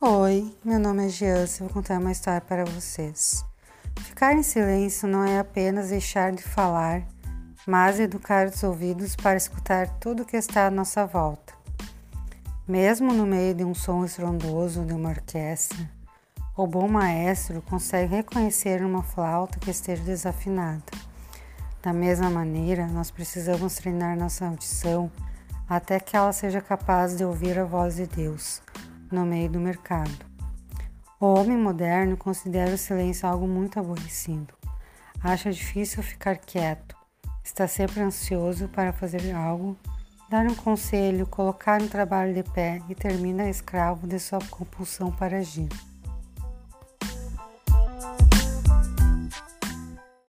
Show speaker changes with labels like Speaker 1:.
Speaker 1: Oi, meu nome é Giança e vou contar uma história para vocês. Ficar em silêncio não é apenas deixar de falar, mas educar os ouvidos para escutar tudo que está à nossa volta. Mesmo no meio de um som estrondoso de uma orquestra, o bom maestro consegue reconhecer uma flauta que esteja desafinada. Da mesma maneira, nós precisamos treinar nossa audição até que ela seja capaz de ouvir a voz de Deus no meio do mercado. O homem moderno considera o silêncio algo muito aborrecido. Acha difícil ficar quieto, está sempre ansioso para fazer algo, dar um conselho, colocar um trabalho de pé e termina escravo de sua compulsão para agir.